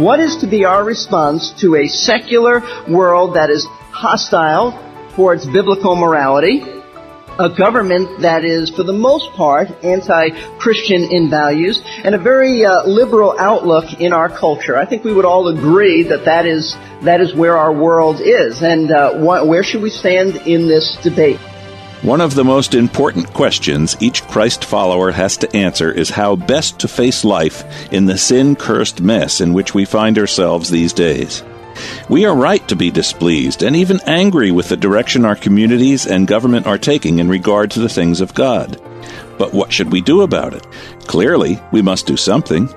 What is to be our response to a secular world that is hostile towards biblical morality? A government that is, for the most part, anti-Christian in values, and a very uh, liberal outlook in our culture. I think we would all agree that that is that is where our world is, and uh, wh- where should we stand in this debate? One of the most important questions each Christ follower has to answer is how best to face life in the sin cursed mess in which we find ourselves these days. We are right to be displeased and even angry with the direction our communities and government are taking in regard to the things of God. But what should we do about it? Clearly, we must do something.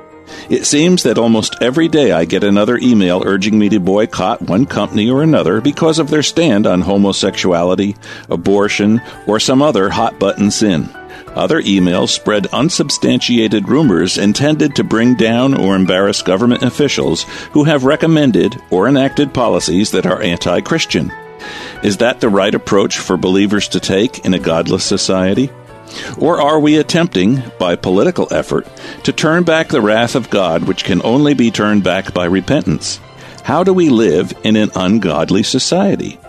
It seems that almost every day I get another email urging me to boycott one company or another because of their stand on homosexuality, abortion, or some other hot button sin. Other emails spread unsubstantiated rumors intended to bring down or embarrass government officials who have recommended or enacted policies that are anti Christian. Is that the right approach for believers to take in a godless society? Or are we attempting, by political effort, to turn back the wrath of God which can only be turned back by repentance? How do we live in an ungodly society?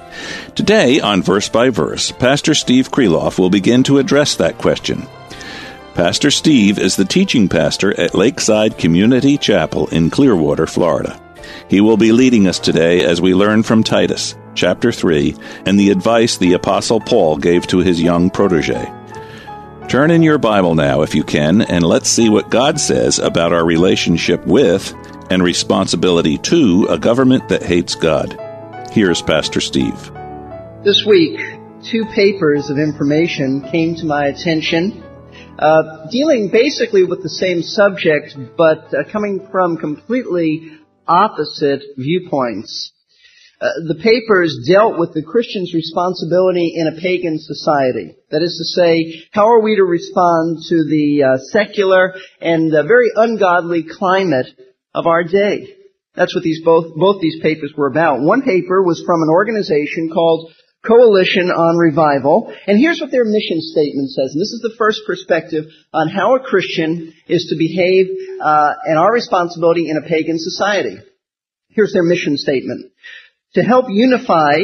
Today, on Verse by Verse, Pastor Steve Kreloff will begin to address that question. Pastor Steve is the teaching pastor at Lakeside Community Chapel in Clearwater, Florida. He will be leading us today as we learn from Titus, chapter 3, and the advice the Apostle Paul gave to his young protege. Turn in your Bible now, if you can, and let's see what God says about our relationship with and responsibility to a government that hates God. Here's Pastor Steve. This week, two papers of information came to my attention, uh, dealing basically with the same subject, but uh, coming from completely opposite viewpoints. Uh, the papers dealt with the Christian's responsibility in a pagan society. That is to say, how are we to respond to the uh, secular and uh, very ungodly climate of our day? That's what these both both these papers were about. One paper was from an organization called Coalition on Revival, and here's what their mission statement says. And this is the first perspective on how a Christian is to behave uh, and our responsibility in a pagan society. Here's their mission statement to help unify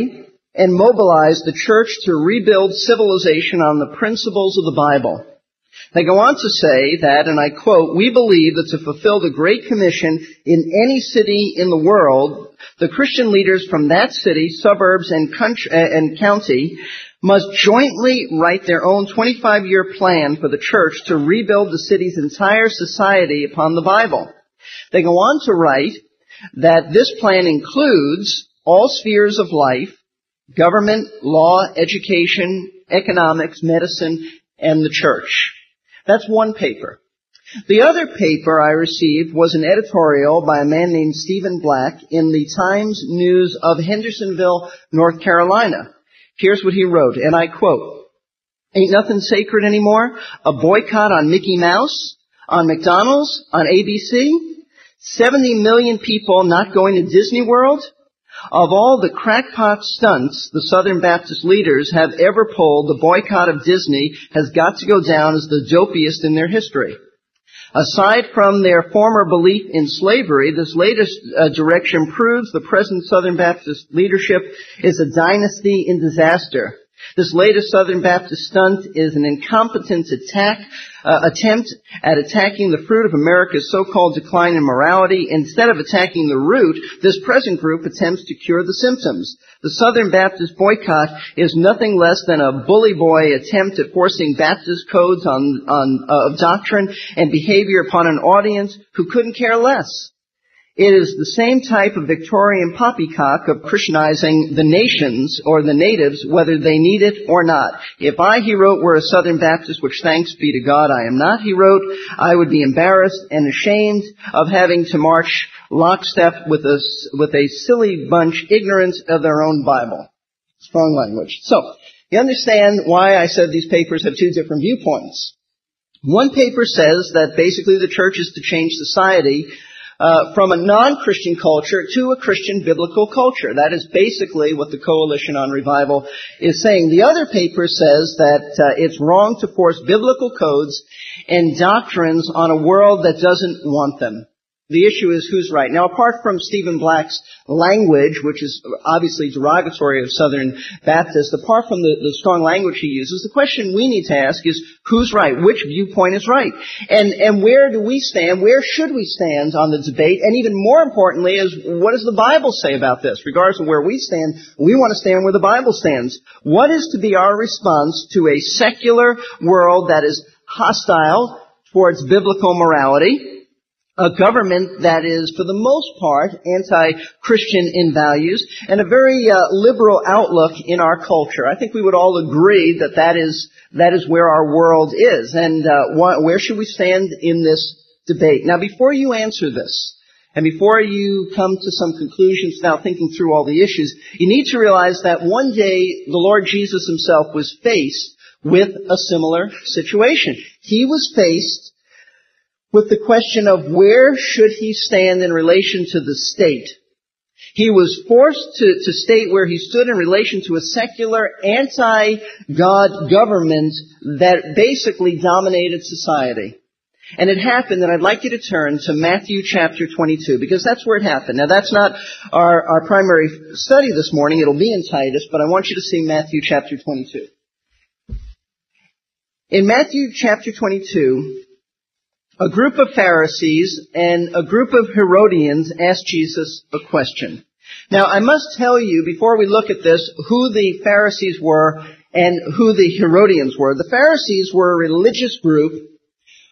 and mobilize the church to rebuild civilization on the principles of the Bible. They go on to say that, and I quote, we believe that to fulfill the Great Commission in any city in the world, the Christian leaders from that city, suburbs, and, country, uh, and county must jointly write their own 25-year plan for the church to rebuild the city's entire society upon the Bible. They go on to write that this plan includes all spheres of life, government, law, education, economics, medicine, and the church. That's one paper. The other paper I received was an editorial by a man named Stephen Black in the Times News of Hendersonville, North Carolina. Here's what he wrote, and I quote, Ain't nothing sacred anymore? A boycott on Mickey Mouse? On McDonald's? On ABC? 70 million people not going to Disney World? Of all the crackpot stunts the Southern Baptist leaders have ever pulled, the boycott of Disney has got to go down as the dopiest in their history. Aside from their former belief in slavery, this latest uh, direction proves the present Southern Baptist leadership is a dynasty in disaster. This latest Southern Baptist stunt is an incompetent attack, uh, attempt at attacking the fruit of America's so-called decline in morality. Instead of attacking the root, this present group attempts to cure the symptoms. The Southern Baptist boycott is nothing less than a bully boy attempt at forcing Baptist codes on, on uh, of doctrine and behavior upon an audience who couldn't care less. It is the same type of Victorian poppycock of Christianizing the nations or the natives, whether they need it or not. If I, he wrote, were a Southern Baptist, which thanks be to God I am not, he wrote, I would be embarrassed and ashamed of having to march lockstep with a, with a silly bunch ignorant of their own Bible. Strong language. So, you understand why I said these papers have two different viewpoints. One paper says that basically the church is to change society uh, from a non-Christian culture to a Christian biblical culture. That is basically what the Coalition on Revival is saying. The other paper says that uh, it's wrong to force biblical codes and doctrines on a world that doesn't want them. The issue is who's right. Now, apart from Stephen Black's language, which is obviously derogatory of Southern Baptists, apart from the, the, strong language he uses, the question we need to ask is who's right? Which viewpoint is right? And, and where do we stand? Where should we stand on the debate? And even more importantly is what does the Bible say about this? Regardless of where we stand, we want to stand where the Bible stands. What is to be our response to a secular world that is hostile towards biblical morality? A government that is, for the most part, anti-Christian in values, and a very uh, liberal outlook in our culture. I think we would all agree that that is that is where our world is, and uh, wh- where should we stand in this debate? Now, before you answer this, and before you come to some conclusions now thinking through all the issues, you need to realize that one day the Lord Jesus himself was faced with a similar situation. He was faced with the question of where should he stand in relation to the state. He was forced to, to state where he stood in relation to a secular, anti-God government that basically dominated society. And it happened, and I'd like you to turn to Matthew chapter 22, because that's where it happened. Now that's not our, our primary study this morning, it'll be in Titus, but I want you to see Matthew chapter 22. In Matthew chapter 22, a group of Pharisees and a group of Herodians asked Jesus a question. Now, I must tell you, before we look at this, who the Pharisees were and who the Herodians were. The Pharisees were a religious group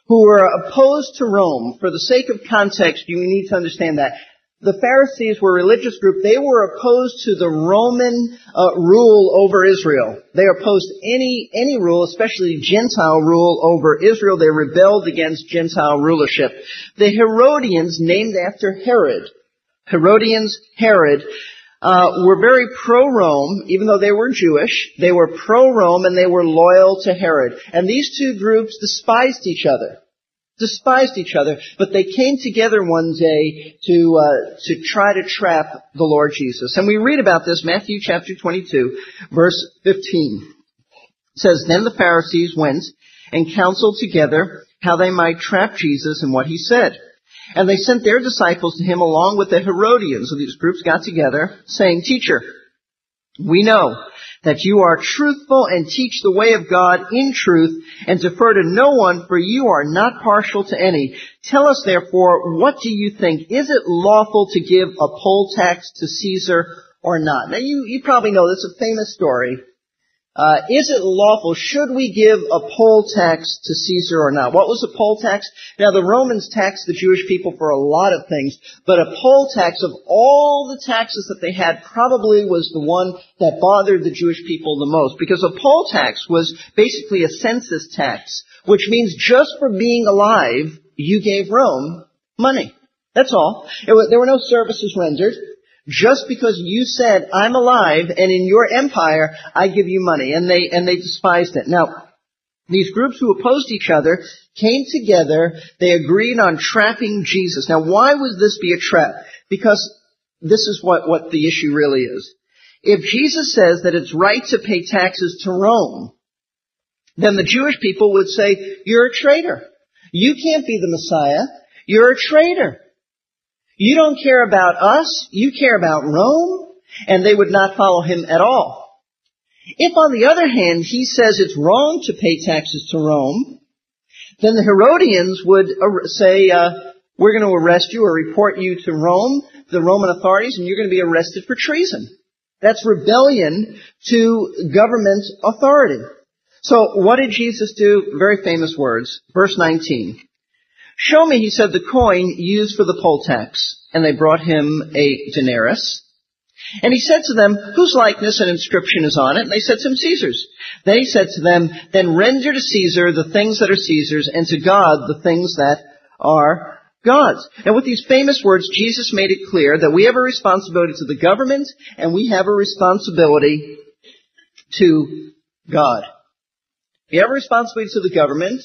who were opposed to Rome. For the sake of context, you need to understand that the Pharisees were a religious group. They were opposed to the Roman uh, rule over Israel. They opposed any any rule, especially Gentile rule over Israel. They rebelled against Gentile rulership. The Herodians, named after Herod, Herodians, Herod, uh, were very pro-Rome, even though they were Jewish. They were pro-Rome and they were loyal to Herod. And these two groups despised each other despised each other, but they came together one day to uh, to try to trap the Lord Jesus. And we read about this Matthew chapter 22, verse 15. It says, "Then the Pharisees went and counseled together how they might trap Jesus and what he said." And they sent their disciples to him along with the Herodians. So these groups got together, saying, Teacher, we know that you are truthful and teach the way of God in truth and defer to no one for you are not partial to any. Tell us therefore, what do you think? Is it lawful to give a poll tax to Caesar or not? Now you, you probably know this is a famous story uh, is it lawful? Should we give a poll tax to Caesar or not? What was a poll tax? Now the Romans taxed the Jewish people for a lot of things, but a poll tax of all the taxes that they had probably was the one that bothered the Jewish people the most, because a poll tax was basically a census tax, which means just for being alive, you gave Rome money. That's all. Was, there were no services rendered just because you said, I'm alive and in your empire, I give you money. And they, and they despised it. Now, these groups who opposed each other came together. They agreed on trapping Jesus. Now, why would this be a trap? Because this is what, what the issue really is. If Jesus says that it's right to pay taxes to Rome, then the Jewish people would say, you're a traitor. You can't be the Messiah. You're a traitor. You don't care about us, you care about Rome, and they would not follow him at all. If on the other hand he says it's wrong to pay taxes to Rome, then the Herodians would say, uh, we're going to arrest you or report you to Rome, the Roman authorities, and you're going to be arrested for treason. That's rebellion to government authority. So what did Jesus do? Very famous words. Verse 19. Show me, he said, the coin used for the poll tax. and they brought him a denarius. And he said to them, whose likeness and inscription is on it? And they said to him, Caesar's. Then he said to them, then render to Caesar the things that are Caesar's, and to God the things that are God's. And with these famous words, Jesus made it clear that we have a responsibility to the government, and we have a responsibility to God. We have a responsibility to the government,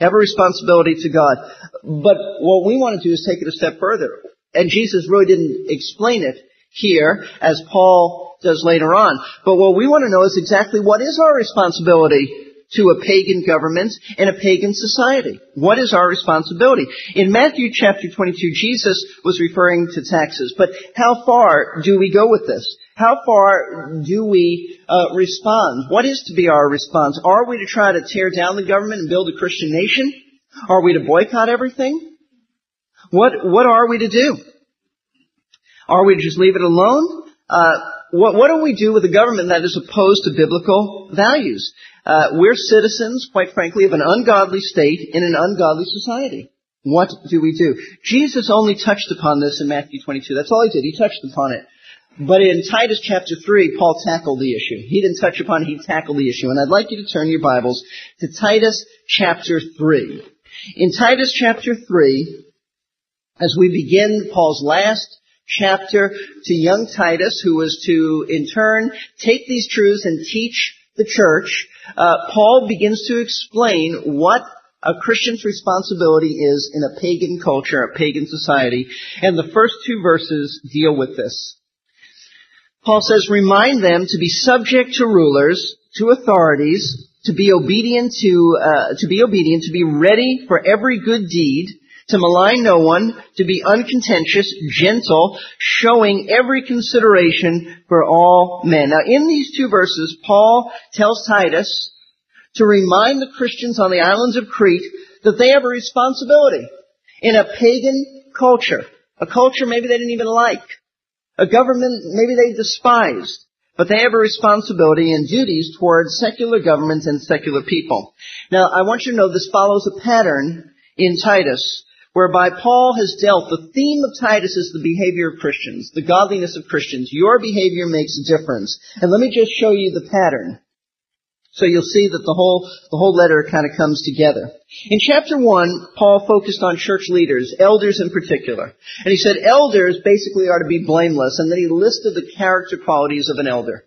have a responsibility to God. But what we want to do is take it a step further. And Jesus really didn't explain it here as Paul does later on. But what we want to know is exactly what is our responsibility to a pagan government and a pagan society. What is our responsibility? In Matthew chapter 22, Jesus was referring to taxes. But how far do we go with this? How far do we uh, respond? What is to be our response? Are we to try to tear down the government and build a Christian nation? Are we to boycott everything? What what are we to do? Are we to just leave it alone? Uh, what, what do we do with a government that is opposed to biblical values? Uh, we're citizens, quite frankly, of an ungodly state in an ungodly society. What do we do? Jesus only touched upon this in Matthew 22. That's all he did. He touched upon it. But in Titus chapter 3, Paul tackled the issue. He didn't touch upon it, he tackled the issue. And I'd like you to turn your Bibles to Titus chapter 3. In Titus chapter 3, as we begin Paul's last chapter to young Titus, who was to, in turn, take these truths and teach the church, uh, Paul begins to explain what a Christian's responsibility is in a pagan culture, a pagan society. And the first two verses deal with this. Paul says, remind them to be subject to rulers, to authorities, to be obedient to, uh, to be obedient, to be ready for every good deed, to malign no one, to be uncontentious, gentle, showing every consideration for all men. Now in these two verses, Paul tells Titus to remind the Christians on the islands of Crete that they have a responsibility in a pagan culture, a culture maybe they didn't even like, a government maybe they despised, but they have a responsibility and duties towards secular governments and secular people. Now, I want you to know this follows a pattern in Titus, whereby Paul has dealt, the theme of Titus is the behavior of Christians, the godliness of Christians. Your behavior makes a difference. And let me just show you the pattern. So you'll see that the whole, the whole letter kind of comes together. In chapter 1, Paul focused on church leaders, elders in particular. And he said elders basically are to be blameless, and then he listed the character qualities of an elder.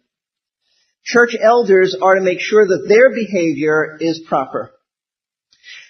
Church elders are to make sure that their behavior is proper.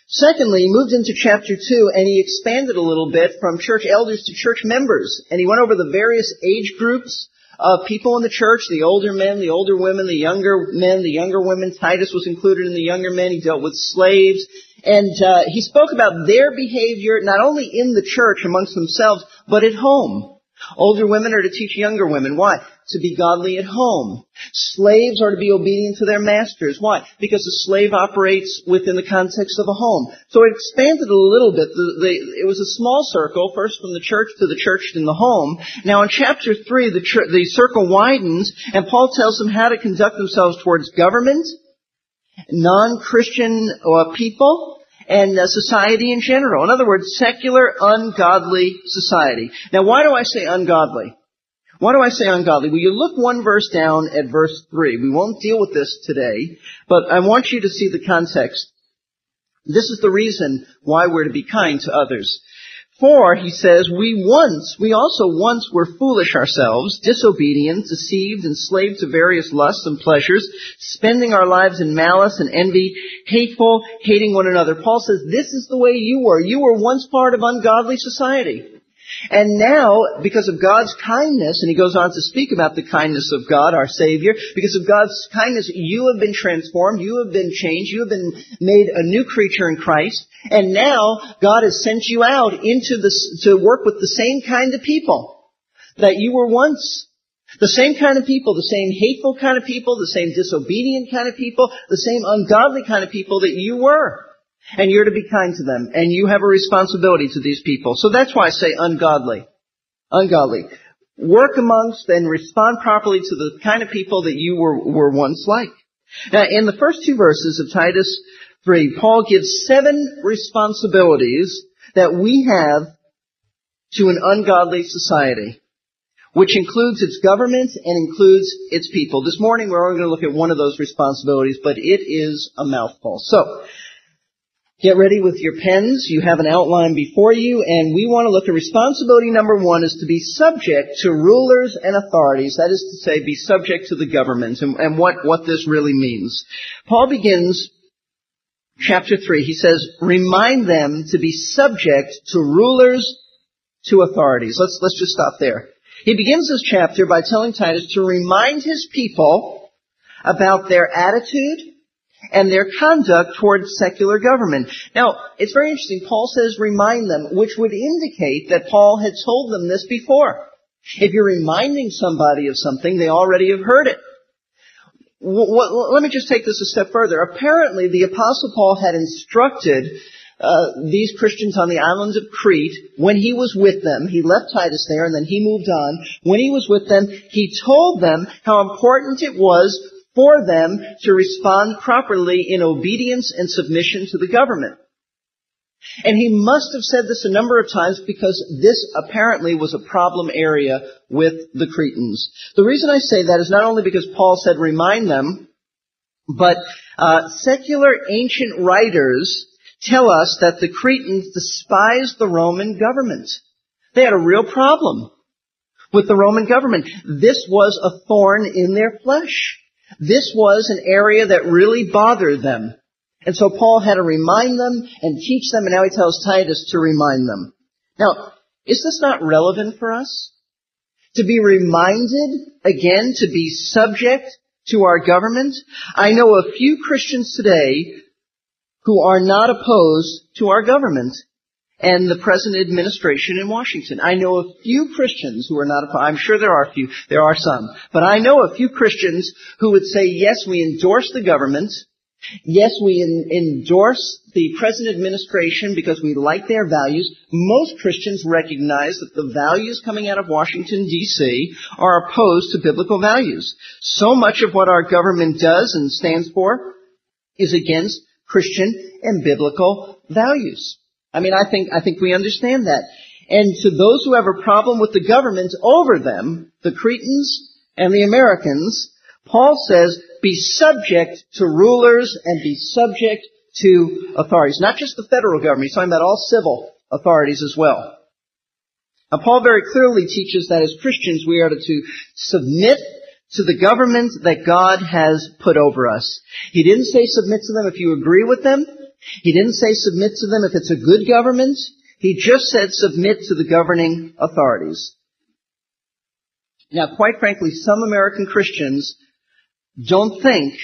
Secondly, he moved into chapter 2 and he expanded a little bit from church elders to church members. And he went over the various age groups of people in the church, the older men, the older women, the younger men, the younger women. Titus was included in the younger men. He dealt with slaves. And uh, he spoke about their behavior not only in the church amongst themselves, but at home. Older women are to teach younger women. Why? To be godly at home. Slaves are to be obedient to their masters. Why? Because a slave operates within the context of a home. So it expanded a little bit. The, the, it was a small circle, first from the church to the church in the home. Now in chapter 3, the, the circle widens, and Paul tells them how to conduct themselves towards government, non-Christian uh, people, and uh, society in general. In other words, secular, ungodly society. Now, why do I say ungodly? Why do I say ungodly? Well, you look one verse down at verse 3. We won't deal with this today, but I want you to see the context. This is the reason why we're to be kind to others. For, he says, we once, we also once were foolish ourselves, disobedient, deceived, enslaved to various lusts and pleasures, spending our lives in malice and envy, hateful, hating one another. Paul says, this is the way you were. You were once part of ungodly society. And now, because of God's kindness, and he goes on to speak about the kindness of God, our Savior, because of God's kindness, you have been transformed, you have been changed, you have been made a new creature in Christ, and now God has sent you out into the, to work with the same kind of people that you were once. The same kind of people, the same hateful kind of people, the same disobedient kind of people, the same ungodly kind of people that you were. And you're to be kind to them. And you have a responsibility to these people. So that's why I say ungodly. Ungodly. Work amongst and respond properly to the kind of people that you were, were once like. Now, in the first two verses of Titus 3, Paul gives seven responsibilities that we have to an ungodly society, which includes its government and includes its people. This morning we're only going to look at one of those responsibilities, but it is a mouthful. So, Get ready with your pens. You have an outline before you, and we want to look at responsibility number one is to be subject to rulers and authorities. That is to say, be subject to the government and, and what, what this really means. Paul begins chapter three. He says, remind them to be subject to rulers, to authorities. Let's, let's just stop there. He begins this chapter by telling Titus to remind his people about their attitude, and their conduct towards secular government. Now, it's very interesting. Paul says remind them, which would indicate that Paul had told them this before. If you're reminding somebody of something, they already have heard it. Let me just take this a step further. Apparently, the Apostle Paul had instructed uh, these Christians on the islands of Crete when he was with them. He left Titus there and then he moved on. When he was with them, he told them how important it was for them to respond properly in obedience and submission to the government. And he must have said this a number of times because this apparently was a problem area with the Cretans. The reason I say that is not only because Paul said remind them, but uh, secular ancient writers tell us that the Cretans despised the Roman government. They had a real problem with the Roman government. This was a thorn in their flesh. This was an area that really bothered them. And so Paul had to remind them and teach them, and now he tells Titus to remind them. Now, is this not relevant for us? To be reminded again to be subject to our government? I know a few Christians today who are not opposed to our government and the present administration in Washington. I know a few Christians who are not, I'm sure there are a few, there are some, but I know a few Christians who would say, yes, we endorse the government, yes, we in, endorse the present administration because we like their values. Most Christians recognize that the values coming out of Washington DC are opposed to biblical values. So much of what our government does and stands for is against Christian and biblical values. I mean, I think, I think we understand that. And to those who have a problem with the government over them, the Cretans and the Americans, Paul says, be subject to rulers and be subject to authorities. Not just the federal government, he's talking about all civil authorities as well. Now Paul very clearly teaches that as Christians we are to submit to the government that God has put over us. He didn't say submit to them if you agree with them. He didn't say submit to them if it's a good government. He just said submit to the governing authorities. Now, quite frankly, some American Christians don't think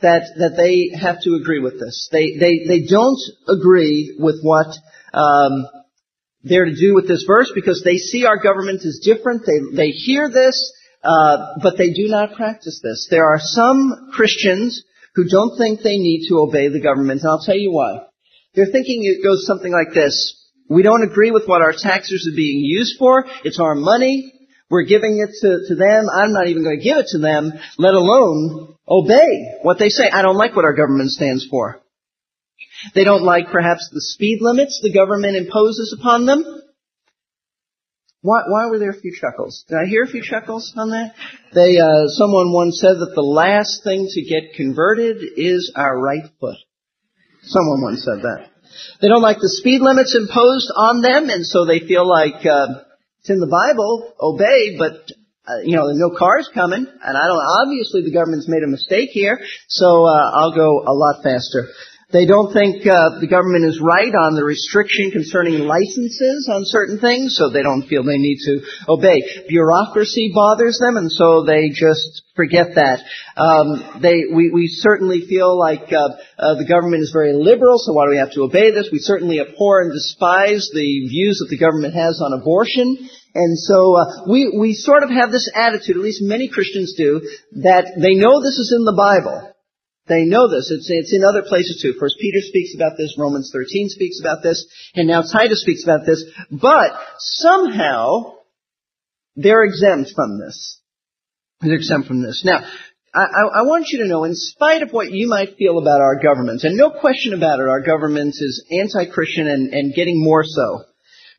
that, that they have to agree with this. They, they, they don't agree with what um, they're to do with this verse because they see our government as different. They, they hear this, uh, but they do not practice this. There are some Christians who don't think they need to obey the government, and I'll tell you why. They're thinking it goes something like this. We don't agree with what our taxes are being used for. It's our money. We're giving it to, to them. I'm not even going to give it to them, let alone obey what they say. I don't like what our government stands for. They don't like perhaps the speed limits the government imposes upon them. Why, why were there a few chuckles? Did I hear a few chuckles on that? They, uh, someone once said that the last thing to get converted is our right foot. Someone once said that. They don't like the speed limits imposed on them, and so they feel like uh, it's in the Bible, obey, but uh, you know, there's no cars coming, and I don't. Obviously, the government's made a mistake here, so uh, I'll go a lot faster. They don't think uh, the government is right on the restriction concerning licenses on certain things, so they don't feel they need to obey. Bureaucracy bothers them, and so they just forget that. Um, they, we, we certainly feel like uh, uh, the government is very liberal, so why do we have to obey this? We certainly abhor and despise the views that the government has on abortion. And so uh, we we sort of have this attitude, at least many Christians do, that they know this is in the Bible. They know this. It's, it's in other places too. First Peter speaks about this, Romans 13 speaks about this, and now Titus speaks about this. But somehow they're exempt from this. They're exempt from this. Now, I, I, want you to know, in spite of what you might feel about our government, and no question about it, our government is anti-Christian and, and getting more so.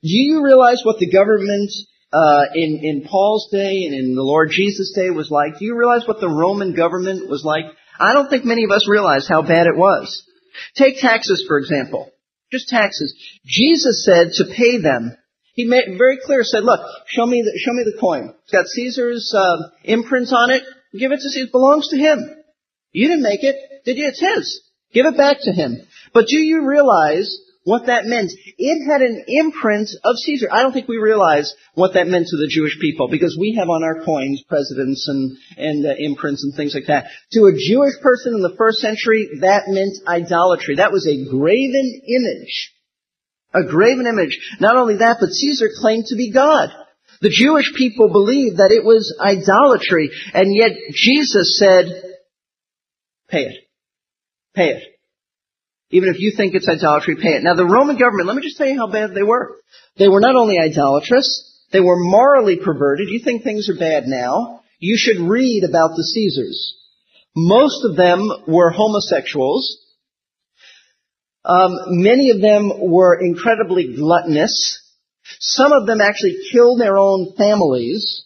Do you realize what the government uh, in in Paul's day and in the Lord Jesus' day was like? Do you realize what the Roman government was like? I don't think many of us realize how bad it was. Take taxes, for example. Just taxes. Jesus said to pay them. He made very clear, said, look, show me the, show me the coin. It's got Caesar's uh, imprint on it. Give it to Caesar. It belongs to him. You didn't make it, did you? It's his. Give it back to him. But do you realize what that meant. It had an imprint of Caesar. I don't think we realize what that meant to the Jewish people because we have on our coins presidents and, and uh, imprints and things like that. To a Jewish person in the first century, that meant idolatry. That was a graven image. A graven image. Not only that, but Caesar claimed to be God. The Jewish people believed that it was idolatry, and yet Jesus said, pay it. Pay it. Even if you think it's idolatry, pay it. Now the Roman government, let me just tell you how bad they were. They were not only idolatrous, they were morally perverted. You think things are bad now? You should read about the Caesars. Most of them were homosexuals. Um, many of them were incredibly gluttonous. Some of them actually killed their own families.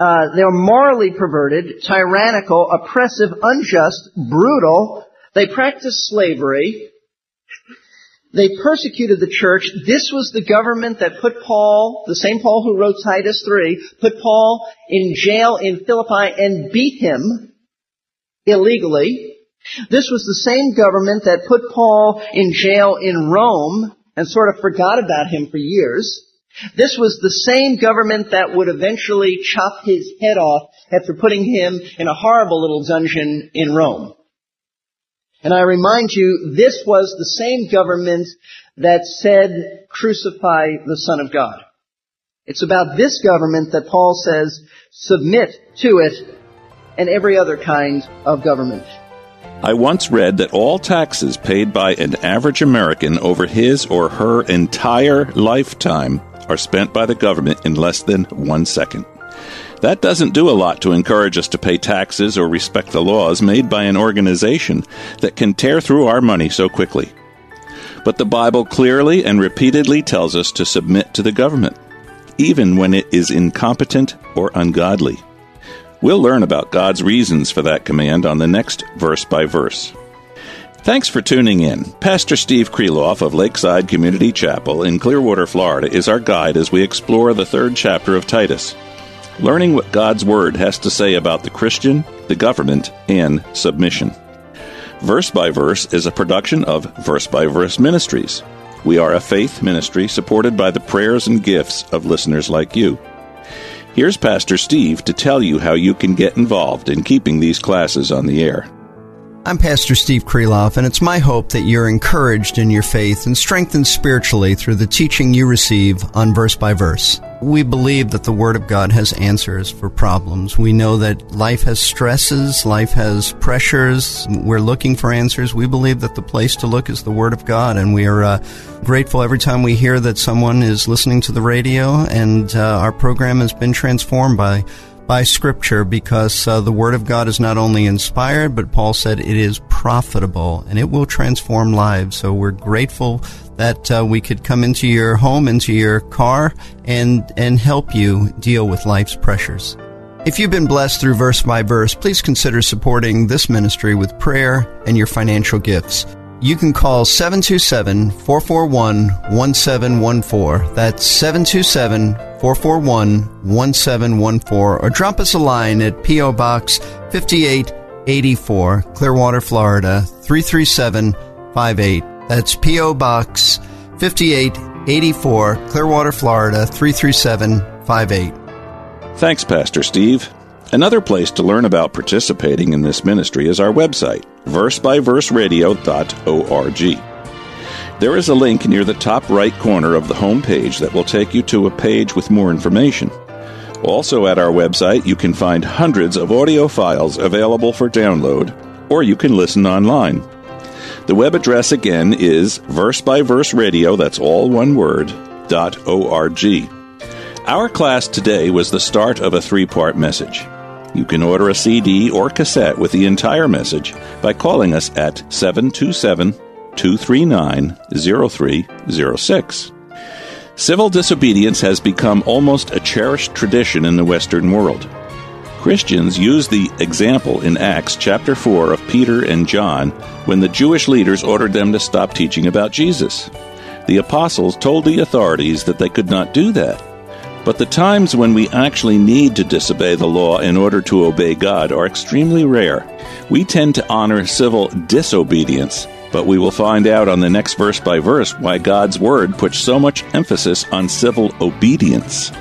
Uh, they were morally perverted, tyrannical, oppressive, unjust, brutal, they practiced slavery. They persecuted the church. This was the government that put Paul, the same Paul who wrote Titus 3, put Paul in jail in Philippi and beat him illegally. This was the same government that put Paul in jail in Rome and sort of forgot about him for years. This was the same government that would eventually chop his head off after putting him in a horrible little dungeon in Rome. And I remind you, this was the same government that said, crucify the Son of God. It's about this government that Paul says, submit to it and every other kind of government. I once read that all taxes paid by an average American over his or her entire lifetime are spent by the government in less than one second. That doesn't do a lot to encourage us to pay taxes or respect the laws made by an organization that can tear through our money so quickly. But the Bible clearly and repeatedly tells us to submit to the government, even when it is incompetent or ungodly. We'll learn about God's reasons for that command on the next verse by verse. Thanks for tuning in. Pastor Steve Kreloff of Lakeside Community Chapel in Clearwater, Florida is our guide as we explore the third chapter of Titus learning what God's Word has to say about the Christian, the government, and submission. Verse by Verse is a production of Verse by Verse Ministries. We are a faith ministry supported by the prayers and gifts of listeners like you. Here's Pastor Steve to tell you how you can get involved in keeping these classes on the air. I'm Pastor Steve Kreloff, and it's my hope that you're encouraged in your faith and strengthened spiritually through the teaching you receive on verse by verse. We believe that the Word of God has answers for problems. We know that life has stresses, life has pressures. We're looking for answers. We believe that the place to look is the Word of God, and we are uh, grateful every time we hear that someone is listening to the radio and uh, our program has been transformed by by Scripture because uh, the Word of God is not only inspired, but Paul said it is profitable and it will transform lives. So we're grateful that uh, we could come into your home, into your car, and and help you deal with life's pressures. If you've been blessed through verse by verse, please consider supporting this ministry with prayer and your financial gifts. You can call 727 441 1714. That's 727 441 1714 or drop us a line at P.O. Box 5884, Clearwater, Florida 33758. That's P.O. Box 5884, Clearwater, Florida 33758. Thanks, Pastor Steve. Another place to learn about participating in this ministry is our website, versebyverseradio.org. There is a link near the top right corner of the home page that will take you to a page with more information. Also, at our website, you can find hundreds of audio files available for download, or you can listen online. The web address again is verse by verse radio, that's all one word, dot org. Our class today was the start of a three part message. You can order a CD or cassette with the entire message by calling us at 727 239 0306. Civil disobedience has become almost a cherished tradition in the Western world. Christians use the example in Acts chapter 4 of Peter and John when the Jewish leaders ordered them to stop teaching about Jesus. The apostles told the authorities that they could not do that. But the times when we actually need to disobey the law in order to obey God are extremely rare. We tend to honor civil disobedience but we will find out on the next verse by verse why God's Word puts so much emphasis on civil obedience.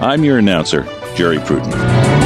I'm your announcer, Jerry Pruden.